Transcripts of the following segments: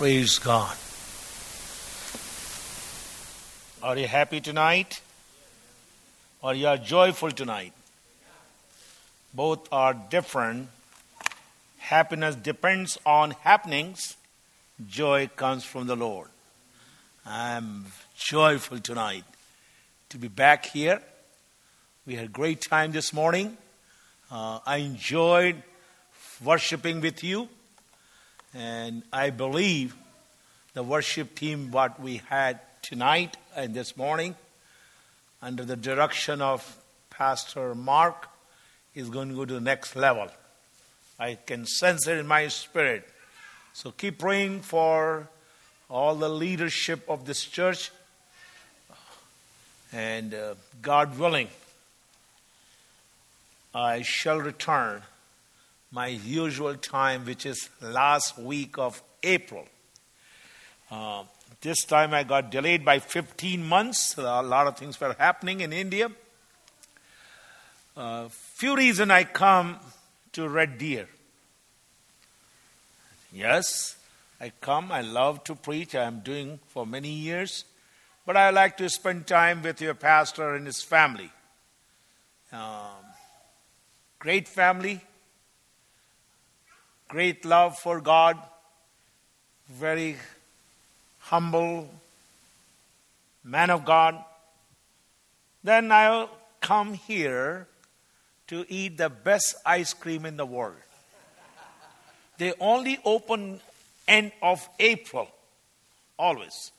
Praise God. Are you happy tonight? Or you are joyful tonight? Both are different. Happiness depends on happenings. Joy comes from the Lord. I'm joyful tonight to be back here. We had a great time this morning. Uh, I enjoyed worshiping with you. And I believe the worship team, what we had tonight and this morning, under the direction of Pastor Mark, is going to go to the next level. I can sense it in my spirit. So keep praying for all the leadership of this church. And uh, God willing, I shall return my usual time, which is last week of April. Uh, this time I got delayed by 15 months. A lot of things were happening in India. Uh, few reasons I come to Red Deer. Yes, I come. I love to preach. I am doing for many years. But I like to spend time with your pastor and his family. Um, great family, great love for God, very humble man of God, then I'll come here to eat the best ice cream in the world. They only open end of April, always.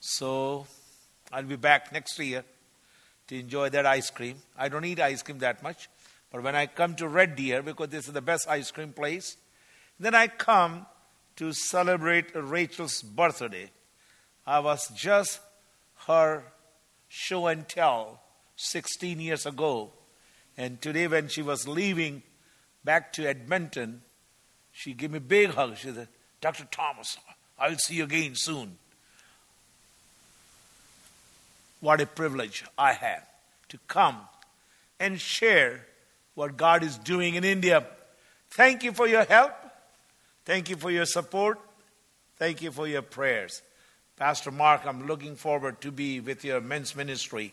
So I'll be back next year to enjoy that ice cream. I don't eat ice cream that much, but when I come to Red Deer, because this is the best ice cream place, then I come to celebrate Rachel's birthday. I was just her show and tell 16 years ago. And today, when she was leaving back to Edmonton, she gave me a big hug. She said, Dr. Thomas, I'll see you again soon. What a privilege I have to come and share what God is doing in India. Thank you for your help. Thank you for your support. Thank you for your prayers. Pastor Mark, I'm looking forward to be with your men's ministry.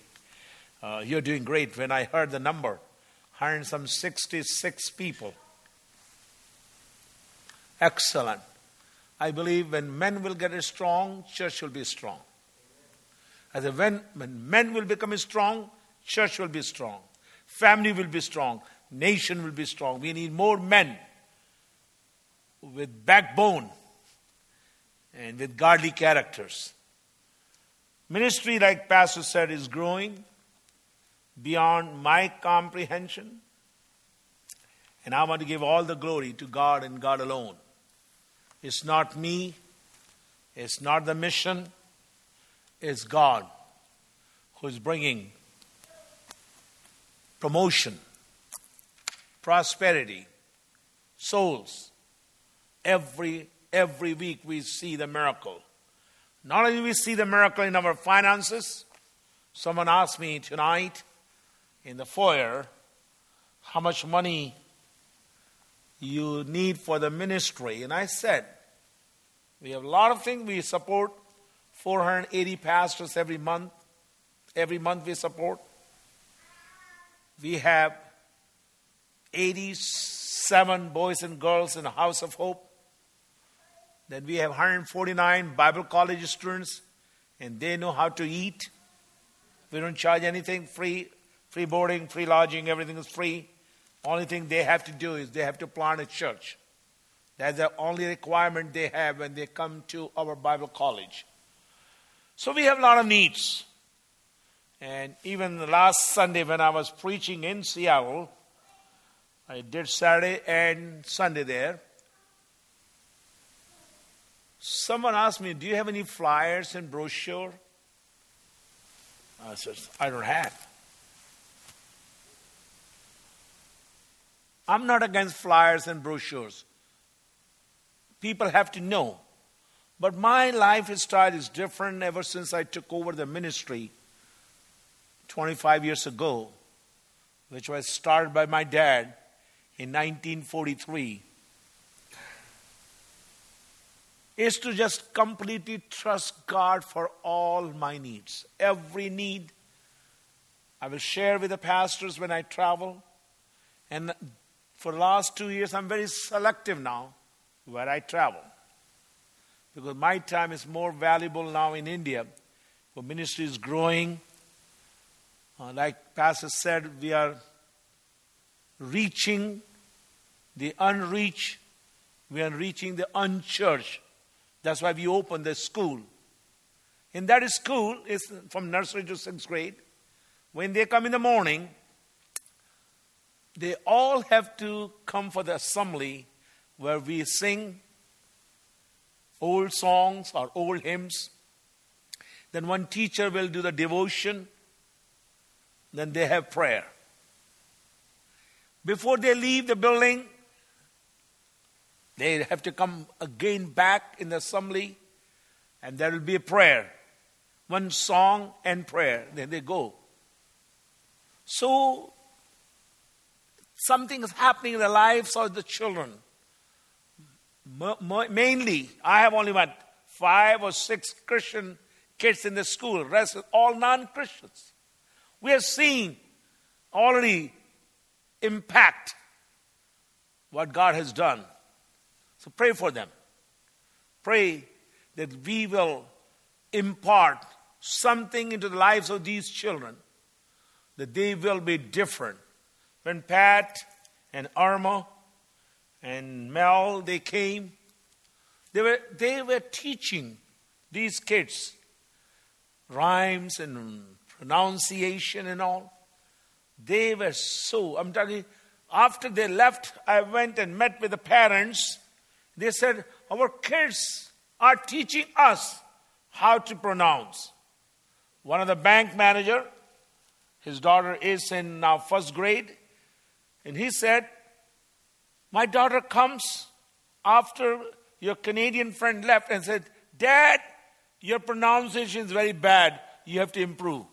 Uh, you're doing great. When I heard the number, hiring some 66 people. Excellent. I believe when men will get strong, church will be strong. As when, when men will become strong, church will be strong. Family will be strong. Nation will be strong. We need more men with backbone and with godly characters. Ministry, like Pastor said, is growing beyond my comprehension. And I want to give all the glory to God and God alone. It's not me, it's not the mission, it's God who's bringing promotion, prosperity, souls, every every week we see the miracle. Not only we see the miracle in our finances. Someone asked me tonight in the foyer how much money you need for the ministry. And I said, we have a lot of things. We support 480 pastors every month. Every month we support. We have 87 boys and girls in the House of Hope. Then we have 149 Bible college students, and they know how to eat. We don't charge anything free, free boarding, free lodging, everything is free. Only thing they have to do is they have to plant a church. That's the only requirement they have when they come to our Bible college. So we have a lot of needs. And even last Sunday when I was preaching in Seattle, I did Saturday and Sunday there. Someone asked me, Do you have any flyers and brochure? I said, I don't have. I'm not against flyers and brochures. People have to know. But my lifestyle is different ever since I took over the ministry 25 years ago, which was started by my dad in 1943. Is to just completely trust God for all my needs. Every need I will share with the pastors when I travel. And for the last two years, I'm very selective now where I travel. Because my time is more valuable now in India. For ministry is growing. Uh, like Pastor said, we are reaching the unreached. We are reaching the unchurched. That's why we opened the school. In that school is from nursery to sixth grade. When they come in the morning, they all have to come for the assembly where we sing old songs or old hymns. Then one teacher will do the devotion. Then they have prayer. Before they leave the building, they have to come again back in the assembly, and there will be a prayer. One song and prayer. Then they go. So, something is happening in the lives of the children. Mainly, I have only what, five or six Christian kids in the school, rest all non Christians. We have seen already impact what God has done. So pray for them. Pray that we will impart something into the lives of these children, that they will be different. When Pat and Arma and Mel they came, they were they were teaching these kids rhymes and pronunciation and all. They were so I'm telling you, after they left, I went and met with the parents they said, Our kids are teaching us how to pronounce. One of the bank manager, his daughter is in now first grade, and he said, My daughter comes after your Canadian friend left and said, Dad, your pronunciation is very bad. You have to improve.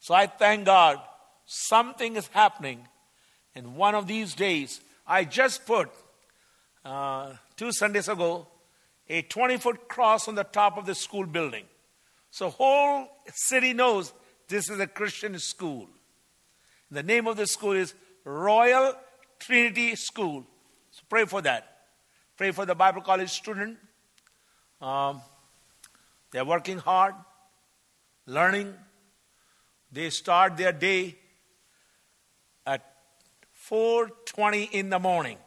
so I thank God something is happening and one of these days, I just put, uh, two Sundays ago, a 20 foot cross on the top of the school building. So whole city knows this is a Christian school. The name of the school is Royal Trinity School. So pray for that. Pray for the Bible college student. Um, they're working hard, learning. They start their day 4.20 in the morning.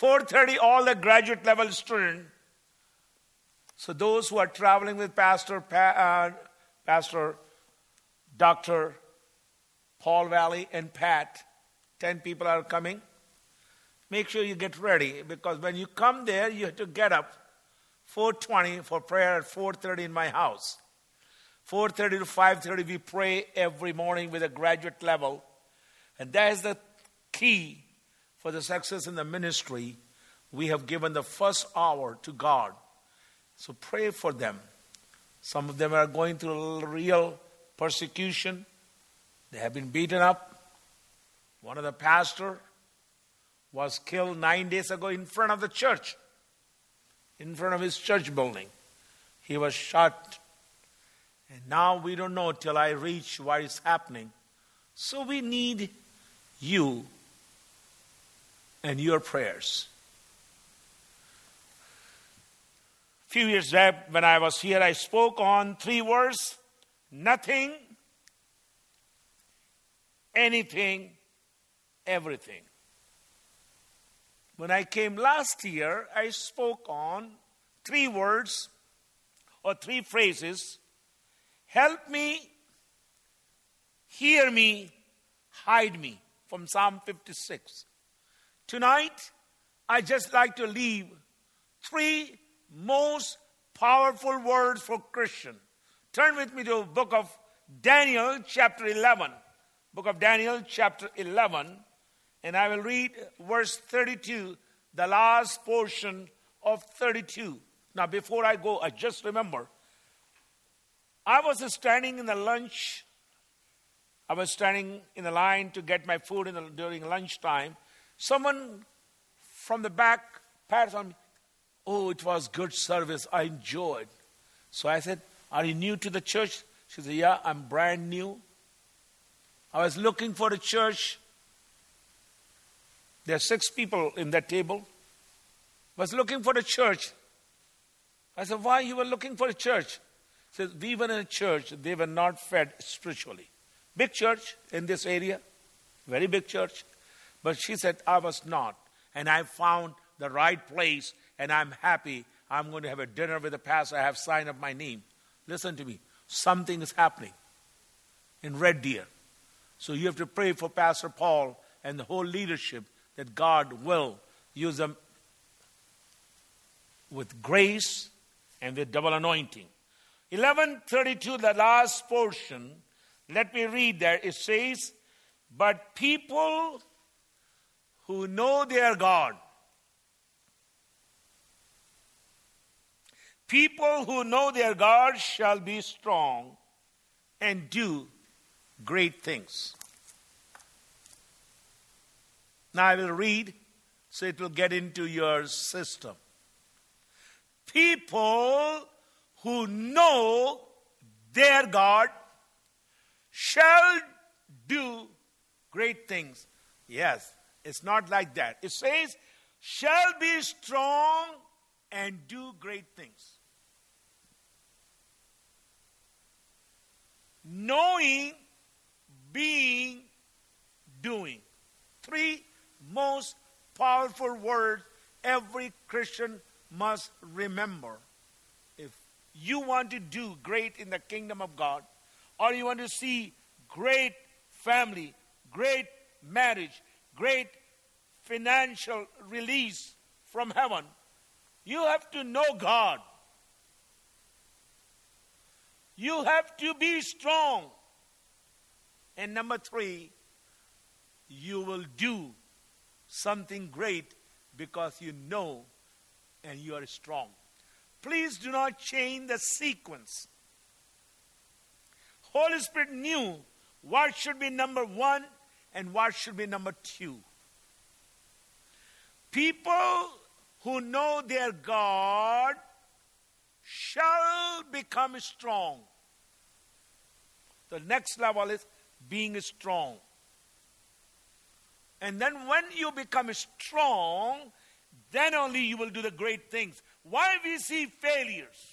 4.30, all the graduate level students. So those who are traveling with Pastor, uh, Pastor Dr. Paul Valley and Pat, 10 people are coming. Make sure you get ready because when you come there, you have to get up 4.20 for prayer at 4.30 in my house. 4.30 to 5.30 we pray every morning with a graduate level. And that is the key for the success in the ministry, we have given the first hour to God. So pray for them. Some of them are going through real persecution. They have been beaten up. One of the pastor was killed nine days ago in front of the church, in front of his church building. He was shot. And now we don't know till I reach what is happening. So we need you and your prayers. A few years back, when I was here, I spoke on three words nothing, anything, everything. When I came last year, I spoke on three words or three phrases help me, hear me, hide me from Psalm 56. Tonight, I just like to leave three most powerful words for Christian. Turn with me to the book of Daniel chapter 11. Book of Daniel chapter 11 and I will read verse 32, the last portion of 32. Now before I go, I just remember I was standing in the lunch I was standing in the line to get my food the, during lunchtime Someone from the back, pats on me. Oh, it was good service. I enjoyed. So I said, Are you new to the church? She said, Yeah, I'm brand new. I was looking for a church. There are six people in that table. I was looking for a church. I said, Why you were looking for a church? She said, We were in a church, they were not fed spiritually. Big church in this area, very big church. But she said, I was not. And I found the right place, and I'm happy. I'm going to have a dinner with the pastor. I have signed up my name. Listen to me. Something is happening in Red Deer. So you have to pray for Pastor Paul and the whole leadership that God will use them with grace and with double anointing. 1132, the last portion, let me read there. It says, But people who know their God, people who know their God shall be strong and do great things. Now I will read so it will get into your system. People who know their God shall do great things. Yes, it's not like that. It says, shall be strong and do great things. Knowing, being, doing. Three most powerful words every Christian must remember. If you want to do great in the kingdom of God, or you want to see great family, great marriage, great financial release from heaven, you have to know God. You have to be strong. And number three, you will do something great because you know and you are strong. Please do not change the sequence. Holy Spirit knew what should be number one and what should be number two. People who know their God shall become strong. The next level is being strong. And then when you become strong, then only you will do the great things. Why we see failures?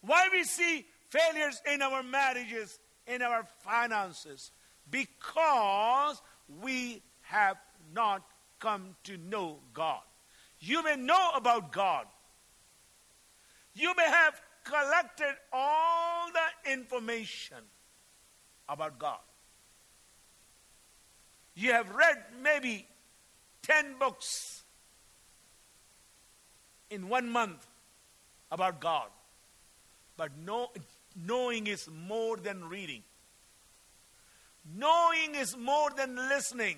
Why we see failures in our marriages, in our finances? Because we have not come to know God. You may know about God. You may have collected all the information about God. You have read maybe 10 books in one month about God. But know, knowing is more than reading. Knowing is more than listening.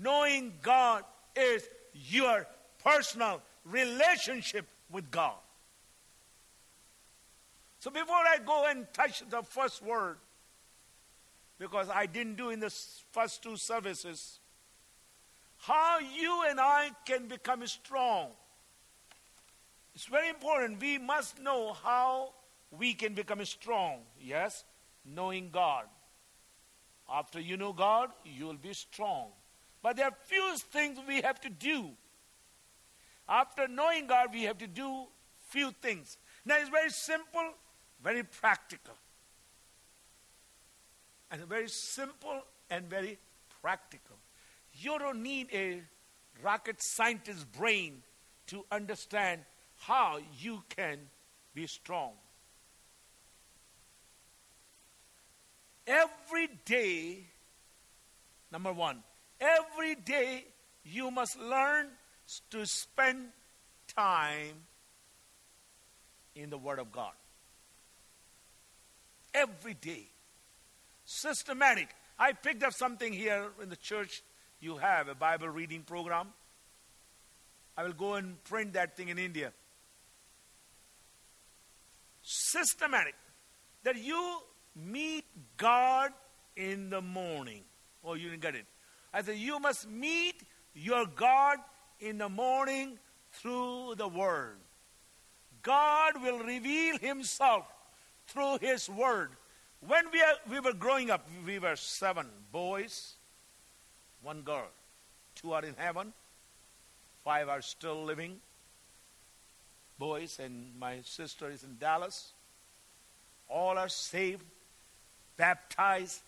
Knowing God is your personal relationship with God. So before I go and touch the first word, because I didn't do in the first two services, how you and I can become strong. It's very important. We must know how we can become strong. Yes, knowing God. After you know God, you will be strong. But there are few things we have to do. After knowing God, we have to do few things. Now it's very simple, very practical. And very simple and very practical. You don't need a rocket scientist brain to understand how you can be strong. Every day, number one, every day you must learn to spend time in the Word of God. Every day. Systematic. I picked up something here in the church. You have a Bible reading program. I will go and print that thing in India. Systematic. That you meet God in the morning. Oh, you didn't get it. I said, you must meet your God in the morning through the Word. God will reveal Himself through His Word. When we, are, we were growing up, we were seven boys, one girl. Two are in heaven, five are still living. Boys, and my sister is in Dallas. All are saved, baptized,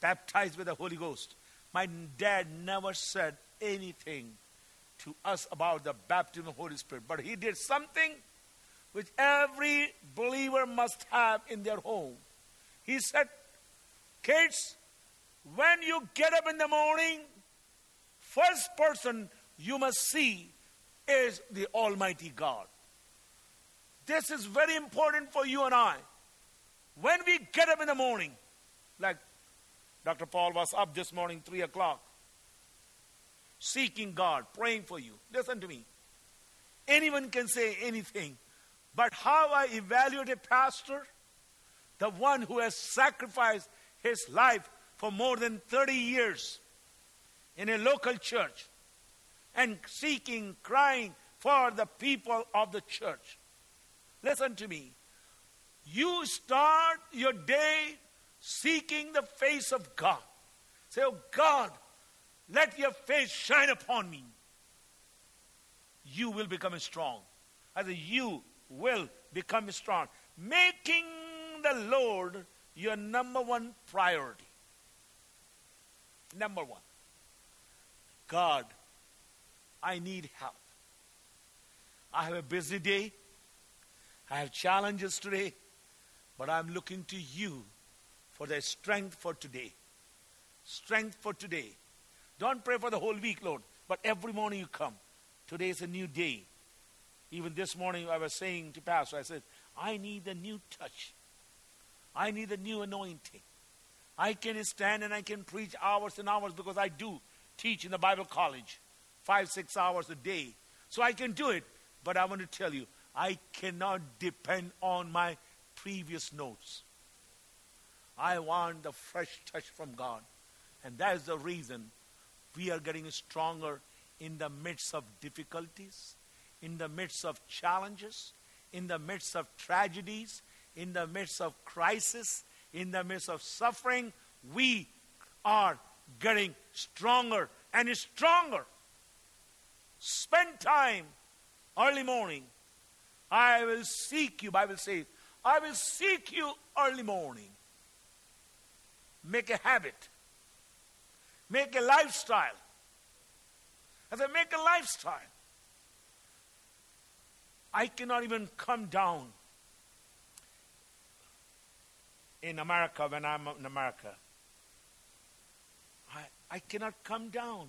baptized with the Holy Ghost. My dad never said anything to us about the baptism of the Holy Spirit, but he did something which every believer must have in their home. He said, Kids, when you get up in the morning, first person you must see is the Almighty God. This is very important for you and I. When we get up in the morning, like Dr. Paul was up this morning, 3 o'clock, seeking God, praying for you. Listen to me. Anyone can say anything, but how I evaluate a pastor, the one who has sacrificed his life for more than 30 years in a local church and seeking, crying for the people of the church. Listen to me. You start your day seeking the face of God. Say, Oh God, let your face shine upon me. You will become strong. As you will become strong. Making the Lord your number one priority. Number one. God, I need help. I have a busy day. I have challenges today. But I'm looking to you for the strength for today. Strength for today. Don't pray for the whole week, Lord, but every morning you come. Today is a new day. Even this morning, I was saying to Pastor, I said, I need a new touch. I need a new anointing. I can stand and I can preach hours and hours because I do teach in the Bible college five, six hours a day. So I can do it. But I want to tell you, I cannot depend on my previous notes. I want the fresh touch from God. And that is the reason we are getting stronger in the midst of difficulties, in the midst of challenges, in the midst of tragedies, in the midst of crisis, in the midst of suffering. We are getting stronger and stronger. Spend time early morning. I will seek you, Bible says. I will seek you early morning. Make a habit. Make a lifestyle. As I make a lifestyle, I cannot even come down in America when I'm in America. I, I cannot come down.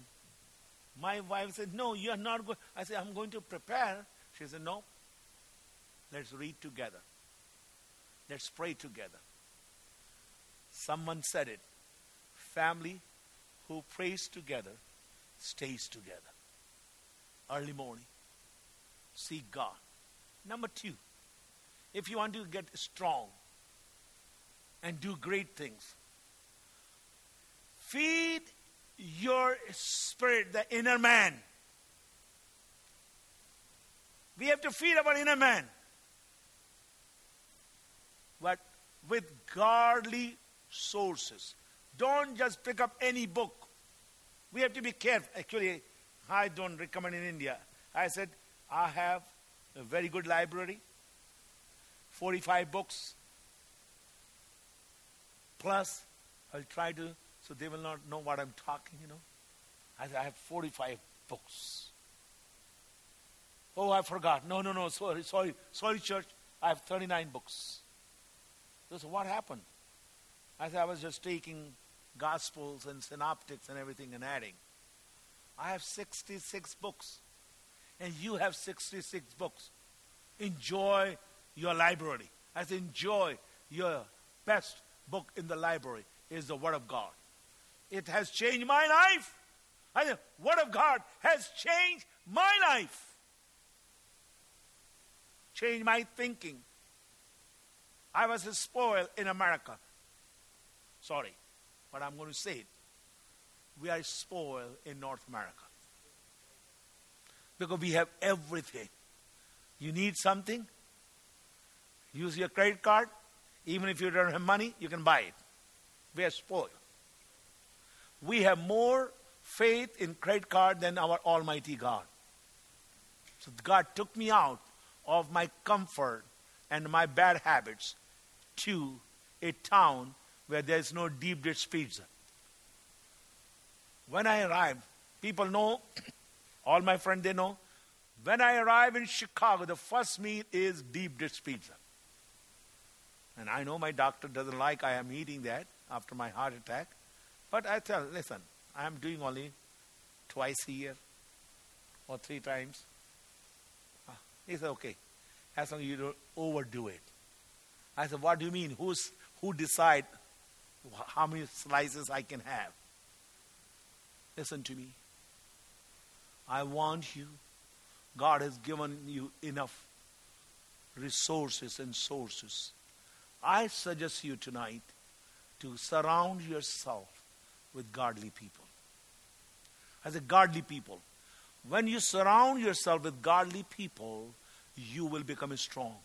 My wife said, No, you are not going. I said, I'm going to prepare. She said, No. Let's read together. Let's pray together. Someone said it. Family who prays together stays together. Early morning. Seek God. Number two, if you want to get strong and do great things, feed your spirit, the inner man. We have to feed our inner man. But with godly sources. Don't just pick up any book. We have to be careful. Actually, I don't recommend in India. I said, I have a very good library, 45 books. Plus, I'll try to, so they will not know what I'm talking, you know. I said, I have 45 books. Oh, I forgot. No, no, no, sorry, sorry, sorry, church. I have 39 books. So, what happened? Said, I was just taking Gospels and Synoptics and everything and adding. I have 66 books, and you have 66 books. Enjoy your library. As enjoy your best book in the library is the Word of God. It has changed my life. I said, Word of God has changed my life. Changed my thinking. I was a spoiled in America. Sorry, but I'm going to say it. We are spoiled in North America. Because we have everything. You need something? Use your credit card. Even if you don't have money, you can buy it. We are spoiled. We have more faith in credit card than our Almighty God. So God took me out of my comfort and my bad habits to a town where there is no deep dish pizza. When I arrived, people know, all my friends they know, when I arrive in Chicago, the first meal is deep dish pizza. And I know my doctor doesn't like I am eating that after my heart attack. But I tell, listen, I am doing only twice a year or three times. Ah, he said, okay, as long as you don't overdo it. I said, what do you mean? Who's, who decide how many slices I can have? Listen to me. I want you. God has given you enough resources and sources. I suggest you tonight to surround yourself with godly people. As a godly people, when you surround yourself with godly people, you will become strong.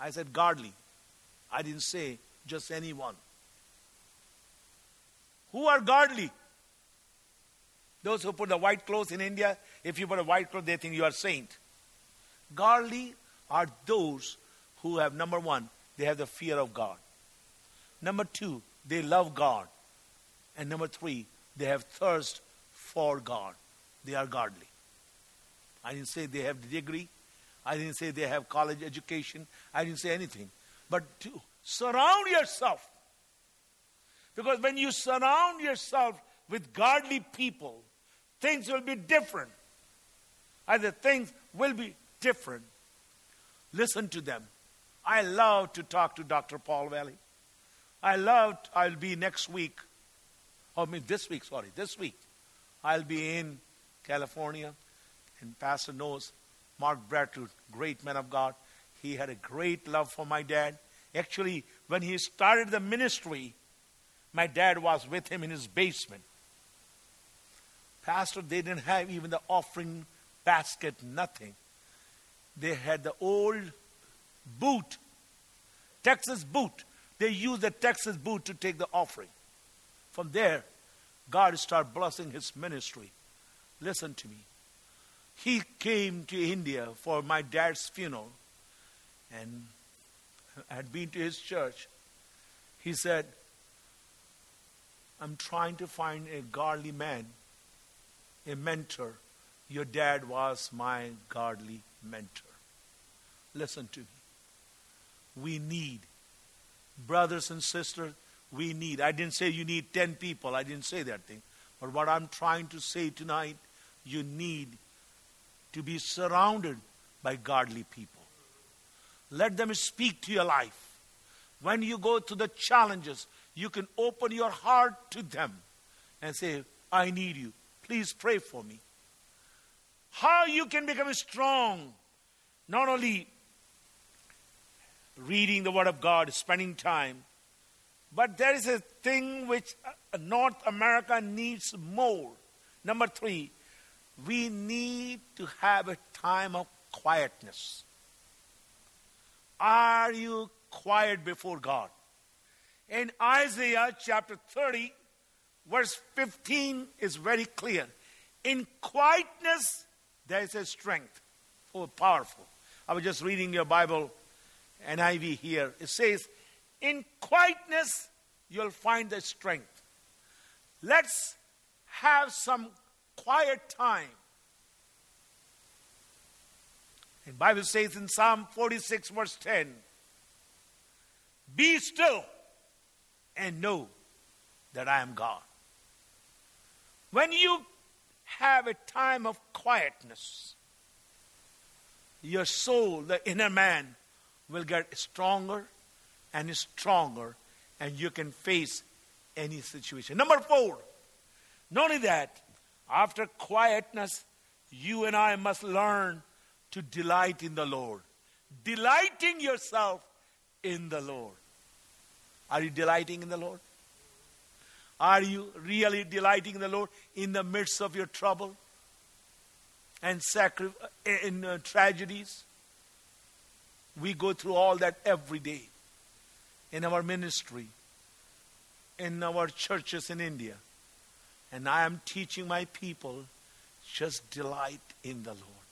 I said godly. I didn't say just anyone. Who are godly? Those who put the white clothes in India, if you put a white cloth, they think you are saint. Godly are those who have, number one, they have the fear of God. Number two, they love God. And number three, they have thirst for God. They are godly. I didn't say they have the degree. I didn't say they have college education. I didn't say anything. But to surround yourself. Because when you surround yourself with godly people, things will be different. Either things will be different. Listen to them. I love to talk to Dr. Paul Valley. I love, I'll be next week, or I mean this week, sorry, this week. I'll be in California, and Pastor knows Mark Bradford, great man of God. He had a great love for my dad. Actually, when he started the ministry, my dad was with him in his basement. Pastor, they didn't have even the offering basket, nothing. They had the old boot, Texas boot. They used the Texas boot to take the offering. From there, God started blessing his ministry. Listen to me. He came to India for my dad's funeral and had been to his church. He said, I'm trying to find a godly man, a mentor. Your dad was my godly mentor. Listen to me. We need, brothers and sisters, we need. I didn't say you need 10 people, I didn't say that thing. But what I'm trying to say tonight, you need to be surrounded by godly people. Let them speak to your life. When you go through the challenges, you can open your heart to them and say, I need you. Please pray for me. How you can become strong, not only reading the Word of God, spending time, but there is a thing which uh, North America needs more. Number three, we need to have a time of quietness. Are you quiet before God? In Isaiah chapter 30, verse 15 is very clear. In quietness, there is a strength. Oh, powerful. I was just reading your Bible, NIV here. It says, In quietness, you'll find the strength. Let's have some quiet time. The Bible says in Psalm 46, verse 10, Be still and know that I am God. When you have a time of quietness, your soul, the inner man, will get stronger and stronger, and you can face any situation. Number four, not only that, after quietness, you and I must learn to delight in the Lord. Delighting yourself in the Lord. Are you delighting in the Lord? Are you really delighting in the Lord in the midst of your trouble? and sacri- in uh, tragedies. We go through all that every day in our ministry, in our churches in India. And I am teaching my people just delight in the Lord.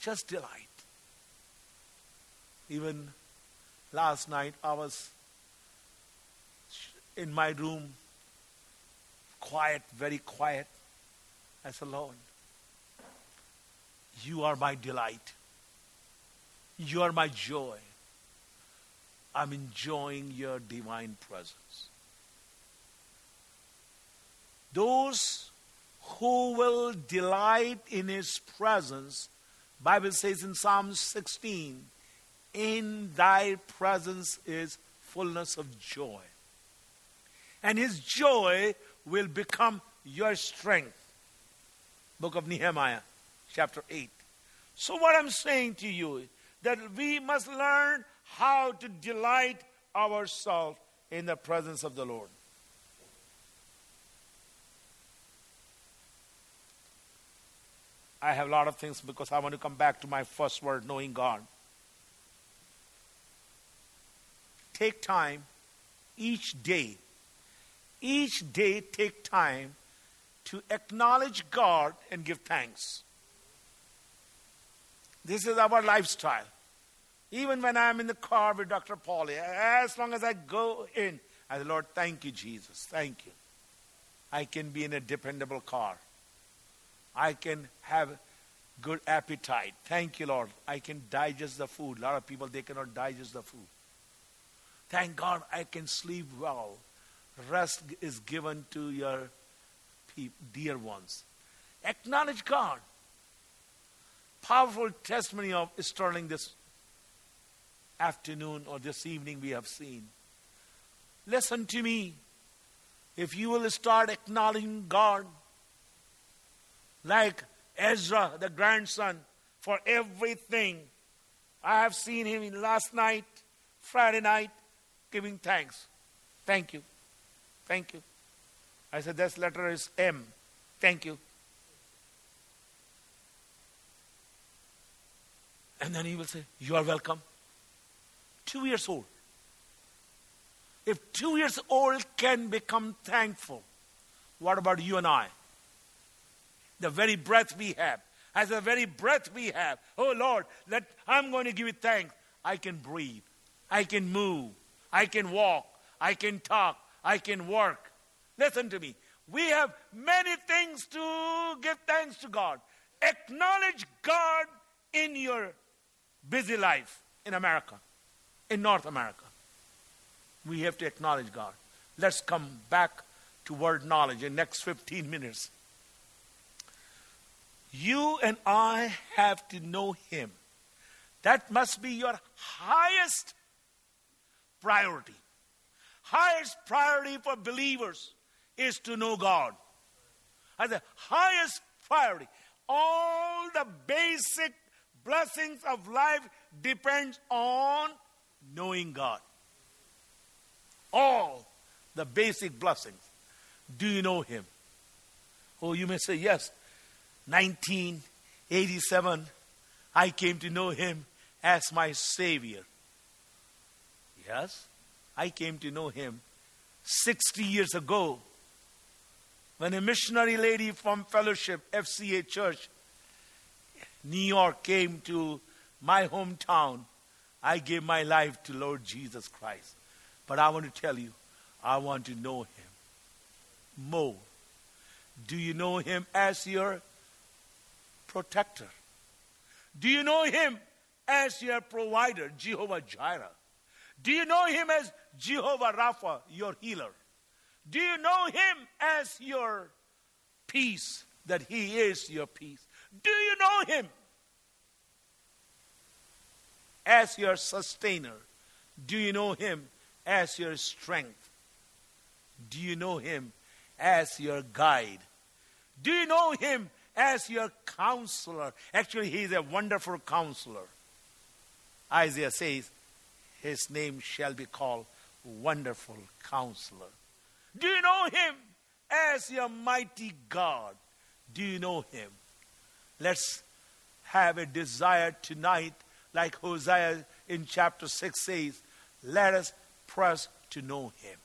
Just delight. Even last night, I was in my room, quiet, very quiet. Said, Lord, you are my delight. You are my joy. I'm enjoying your divine presence. Those who will delight in his presence, Bible says in Psalm 16, in thy presence is fullness of joy. And his joy will become your strength. Book of Nehemiah, chapter 8. So, what I'm saying to you is that we must learn how to delight ourselves in the presence of the Lord. I have a lot of things because I want to come back to my first word, knowing God. Take time each day. Each day, take time to acknowledge God and give thanks. This is our lifestyle. Even when I'm in the car with Dr. Paulie, as long as I go in, I say, Lord, thank you, Jesus. Thank you. I can be in a dependable car. I can have good appetite. Thank you, Lord. I can digest the food. A lot of people, they cannot digest the food. Thank God I can sleep well. Rest is given to your dear ones. Acknowledge God. Powerful testimony of Sterling this afternoon or this evening we have seen. Listen to me. If you will start acknowledging God, like Ezra, the grandson, for everything. I have seen him last night, Friday night, giving thanks. Thank you. Thank you. I said, this letter is M. Thank you. And then he will say, You are welcome. Two years old. If two years old can become thankful, what about you and I? the very breath we have. As the very breath we have. Oh Lord, let I'm going to give you thanks. I can breathe. I can move. I can walk. I can talk. I can work. Listen to me. We have many things to give thanks to God. Acknowledge God in your busy life in America, in North America. We have to acknowledge God. Let's come back to word knowledge in next 15 minutes. You and I have to know Him. That must be your highest priority. Highest priority for believers is to know God. As the highest priority. All the basic blessings of life depends on knowing God. All the basic blessings. Do you know Him? Oh, you may say, yes, 1987, I came to know him as my Savior. Yes, I came to know him 60 years ago when a missionary lady from Fellowship FCA Church, New York, came to my hometown. I gave my life to Lord Jesus Christ. But I want to tell you, I want to know him more. Do you know him as your protector? Do you know him as your provider, Jehovah Jireh? Do you know him as Jehovah Rapha, your healer? Do you know him as your peace, that he is your peace? Do you know him as your sustainer? Do you know him as your strength? Do you know him as your guide? Do you know him as your counselor. Actually, he is a wonderful counselor. Isaiah says, His name shall be called Wonderful Counselor. Do you know him as your mighty God? Do you know him? Let's have a desire tonight, like Hosea in chapter 6 says, let us press to know him.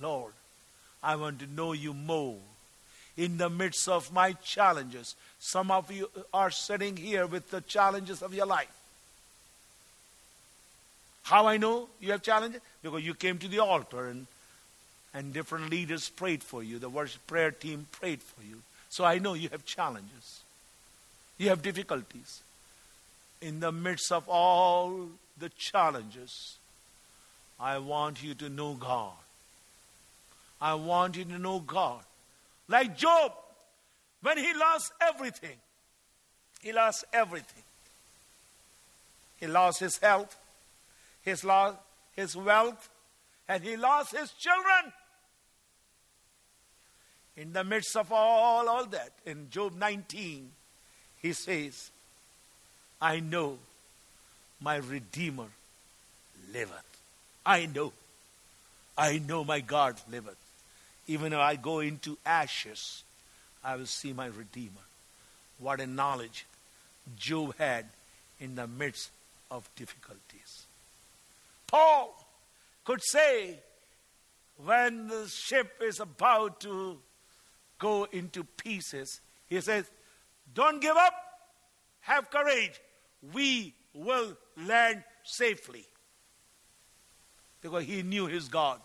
Lord, I want to know you more in the midst of my challenges. Some of you are sitting here with the challenges of your life. How I know you have challenges? Because you came to the altar and, and different leaders prayed for you. The worship prayer team prayed for you. So I know you have challenges. You have difficulties. In the midst of all the challenges, I want you to know God. I want you to know God. Like Job, when he lost everything, he lost everything. He lost his health, his lost his wealth, and he lost his children. In the midst of all, all that, in Job 19, he says, I know my Redeemer liveth. I know. I know my God liveth. Even if I go into ashes, I will see my Redeemer. What a knowledge Job had in the midst of difficulties. Paul could say, when the ship is about to go into pieces, he says, Don't give up, have courage. We will land safely. Because he knew his God.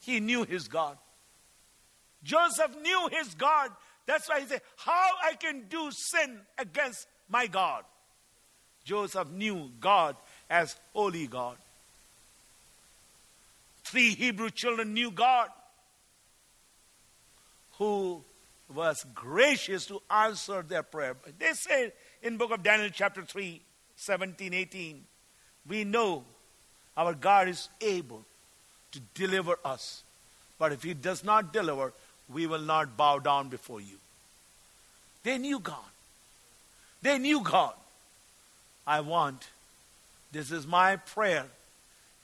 He knew his God. Joseph knew his God. That's why he said, How I can do sin against my God. Joseph knew God as holy God. Three Hebrew children knew God who was gracious to answer their prayer. They say in book of Daniel chapter 3, 17, 18, we know our God is able to deliver us. But if he does not deliver, we will not bow down before you. They knew God. They knew God. I want, this is my prayer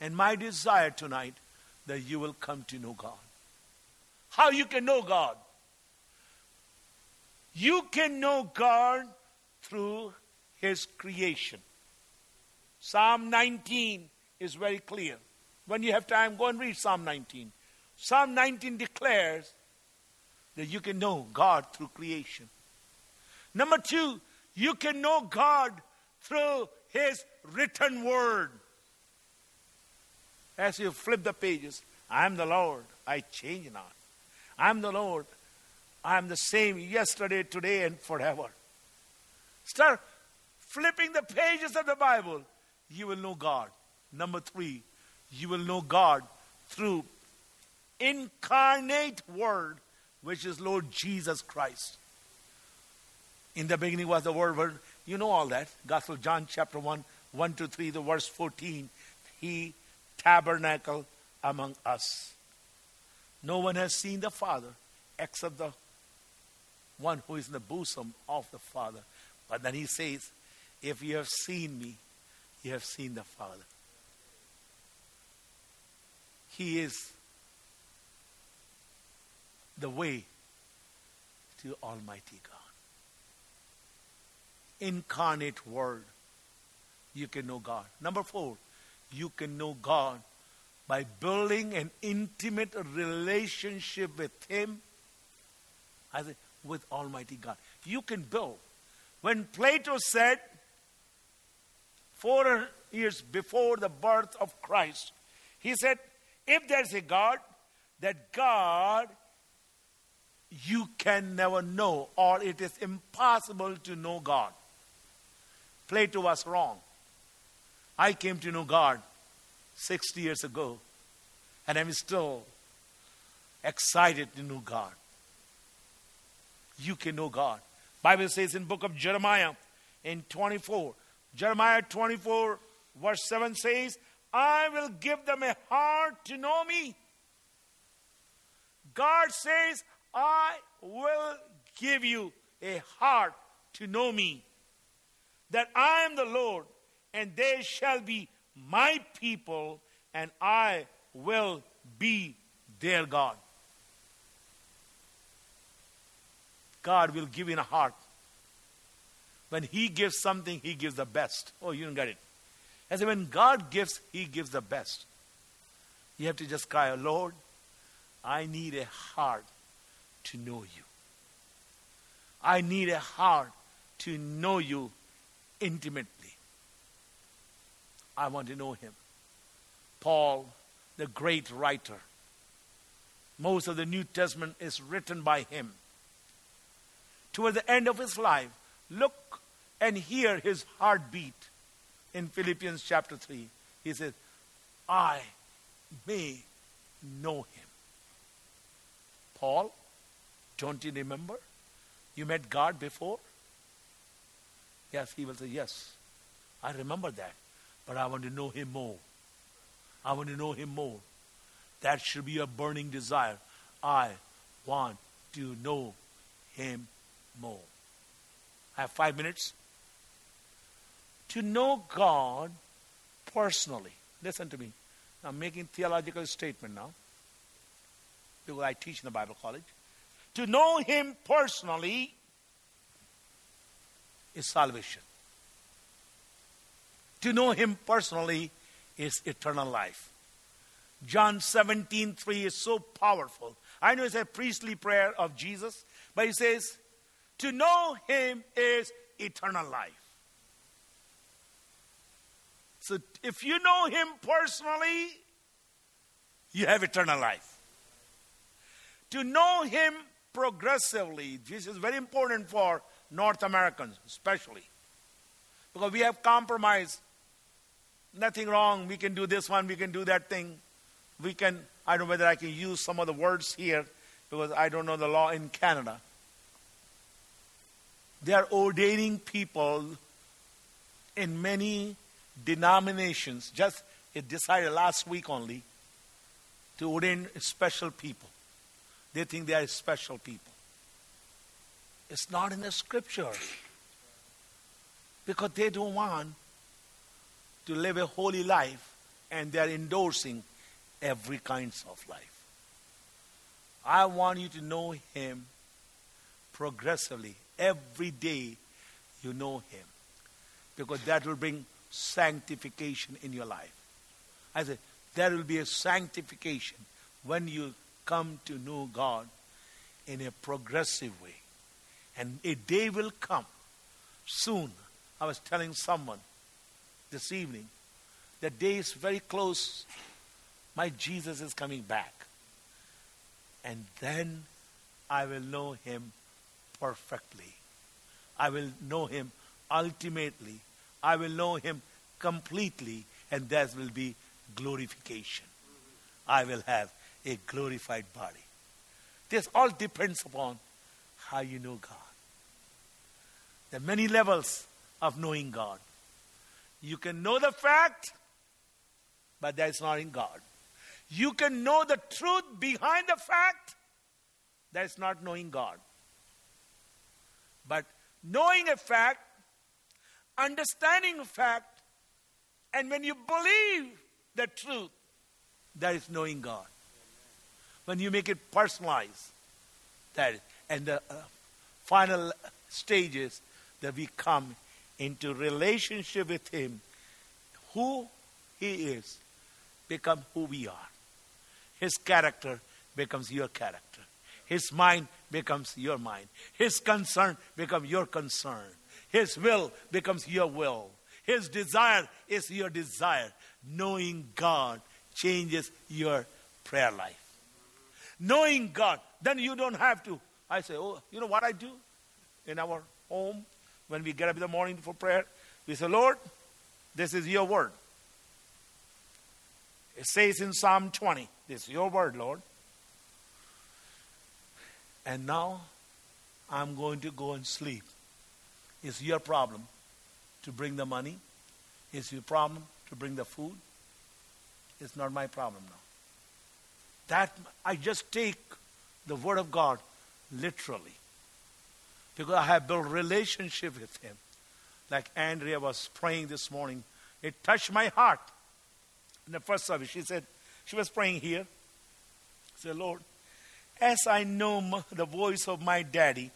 and my desire tonight that you will come to know God. How you can know God? You can know God through His creation. Psalm 19 is very clear. When you have time, go and read Psalm 19. Psalm 19 declares that you can know God through creation. Number two, you can know God through His written word. As you flip the pages, I am the Lord, I change not. I am the Lord, I am the same yesterday, today, and forever. Start flipping the pages of the Bible, you will know God. Number three, you will know God through incarnate word, which is Lord Jesus Christ. In the beginning was the word, word. You know all that. Gospel John chapter 1, 1 to 3, the verse 14. He tabernacle among us. No one has seen the Father except the one who is in the bosom of the Father. But then he says, If you have seen me, you have seen the Father. He is the way to Almighty God. Incarnate Word. You can know God. Number four, you can know God by building an intimate relationship with Him, as with Almighty God. You can build. When Plato said, four years before the birth of Christ, he said, if there's a God, that God you can never know, or it is impossible to know God. Plato was wrong. I came to know God 60 years ago, and I'm still excited to know God. You can know God. Bible says in book of Jeremiah in 24, Jeremiah 24 verse 7 says, I will give them a heart to know me. God says, I will give you a heart to know me, that I am the Lord, and they shall be my people, and I will be their God. God will give in a heart When He gives something, He gives the best. Oh, you don't get it. Said, when God gives, He gives the best. You have to just cry, Lord, I need a heart to know you. I need a heart to know you intimately. I want to know him. Paul, the great writer, most of the New Testament is written by him. Toward the end of his life, look and hear his heartbeat in Philippians chapter 3. He says, I may know him. Paul, don't you remember? You met God before? Yes, he will say, Yes, I remember that. But I want to know him more. I want to know him more. That should be a burning desire. I want to know him more. I have five minutes. To know God personally. Listen to me. I'm making theological statement now. Because I teach in the Bible college. To know him personally is salvation. To know him personally is eternal life. John 17, 3 is so powerful. I know it's a priestly prayer of Jesus, but he says, To know him is eternal life. So if you know him personally, you have eternal life. To know him progressively, this is very important for North Americans, especially. Because we have compromised. Nothing wrong. We can do this one, we can do that thing. We can, I don't know whether I can use some of the words here because I don't know the law in Canada. They are ordaining people in many denominations. Just it decided last week only to ordain special people. They think they are special people. It's not in the scripture. Because they don't want to live a holy life and they're endorsing every kinds of life. I want you to know him progressively. Every day you know him. Because that will bring sanctification in your life. I said, there will be a sanctification when you come to know God in a progressive way. And a day will come soon. I was telling someone this evening, the day is very close. My Jesus is coming back. And then I will know him perfectly. I will know him ultimately. I will know him completely, and there will be glorification. I will have a glorified body. This all depends upon how you know God. There are many levels of knowing God. You can know the fact, but that is not in God. You can know the truth behind the fact, that is not knowing God. But knowing a fact, understanding a fact, and when you believe the truth, that is knowing God. When you make it personalized, that is, and the uh, final stage is that we come into relationship with Him. Who He is become who we are. His character becomes your character. His mind becomes your mind. His concern becomes your concern. His will becomes your will. His desire is your desire. Knowing God changes your prayer life. Knowing God, then you don't have to. I say, oh, you know what I do in our home? When we get up in the morning for prayer, we say, Lord, this is your word. It says in Psalm 20, this is your word, Lord. And now I'm going to go and sleep. It's your problem to bring the money. It's your problem to bring the food. It's not my problem now. That I just take the word of God literally because I have built relationship with him. Like Andrea was praying this morning, it touched my heart. In the first service, she said, she was praying here. She said, Lord, as I know the voice of my daddy,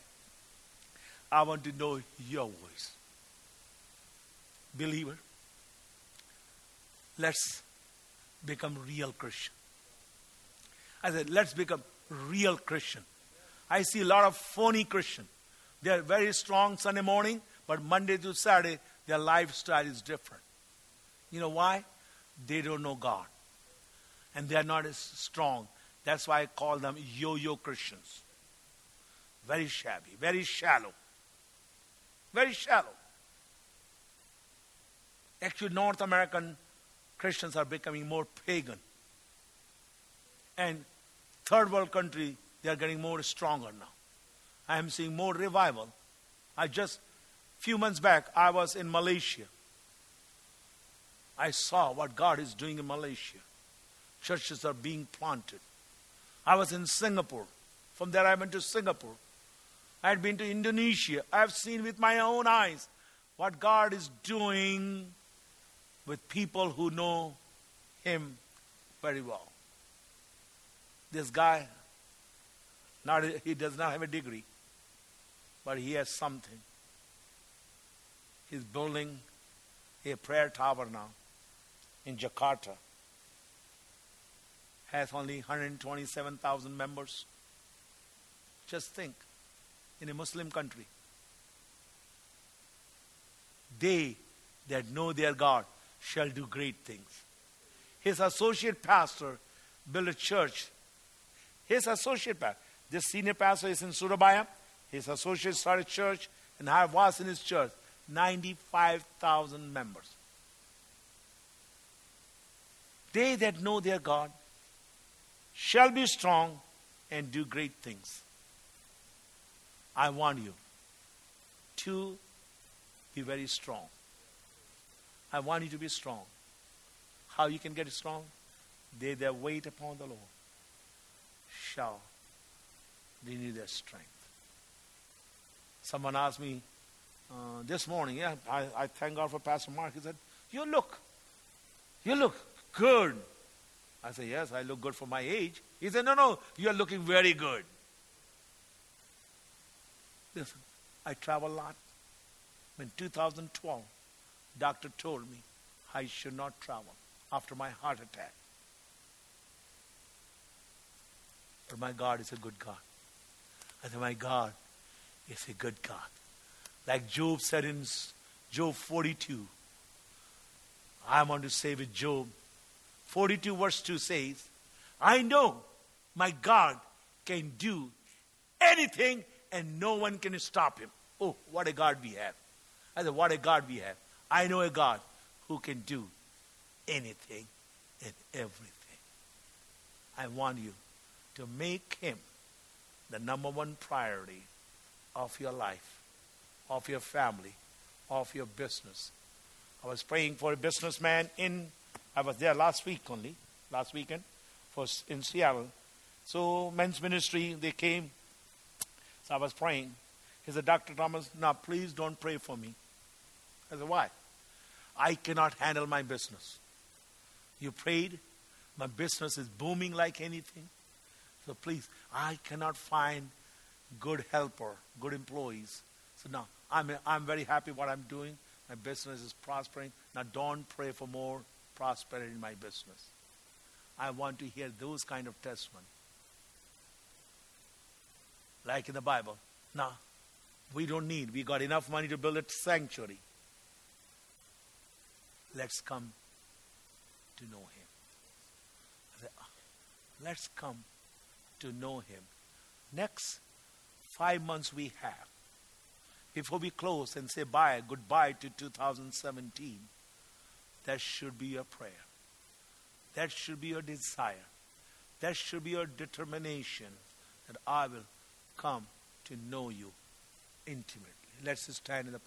I want to know your voice. believer, let's become real Christian. I said, let's become real Christian. I see a lot of phony Christian. They're very strong Sunday morning, but Monday to Saturday, their lifestyle is different. You know why? They don't know God. And they're not as strong. That's why I call them yo yo Christians. Very shabby, very shallow. Very shallow. Actually, North American Christians are becoming more pagan. And third world country, they are getting more stronger now. I am seeing more revival. I just, few months back, I was in Malaysia. I saw what God is doing in Malaysia. Churches are being planted. I was in Singapore. From there, I went to Singapore. I had been to Indonesia. I have seen with my own eyes what God is doing with people who know Him very well. This guy, not, he does not have a degree, but he has something. He's building a prayer tower now in Jakarta. Has only 127,000 members. Just think in a Muslim country. They that know their God shall do great things. His associate pastor built a church. His associate pastor, this senior pastor is in Surabaya. His associate started church, and I was in his church. 95,000 members. They that know their God shall be strong and do great things. I want you to be very strong. I want you to be strong. How you can get strong? They that wait upon the Lord shall renew their strength. Someone asked me uh, this morning, yeah, I, I thank God for Pastor Mark. He said, You look, you look good. I said, Yes, I look good for my age. He said, No, no, you are looking very good. Listen, I travel a lot. In 2012, doctor told me I should not travel after my heart attack. But my God is a good God. I said, My God is a good God. Like Job said in Job 42, I want to say with Job 42, verse 2 says, I know my God can do anything and no one can stop him. Oh, what a God we have. I said, what a God we have. I know a God who can do anything and everything. I want you to make him the number one priority of your life, of your family, of your business. I was praying for a businessman in, I was there last week only, last weekend, for in Seattle. So men's ministry, they came so I was praying. He said, Dr. Thomas, now please don't pray for me. I said, why? I cannot handle my business. You prayed, my business is booming like anything. So please, I cannot find good helper, good employees. So now I'm, I'm very happy what I'm doing. My business is prospering. Now don't pray for more prosperity in my business. I want to hear those kind of testimony like in the Bible. Now, we don't need. We got enough money to build a sanctuary. Let's come to know Him. Ah, let's come to know Him. Next five months we have. Before we close and say bye, goodbye to 2017, that should be your prayer. That should be your desire. That should be your determination that I will come to know you intimately. Let's stand in the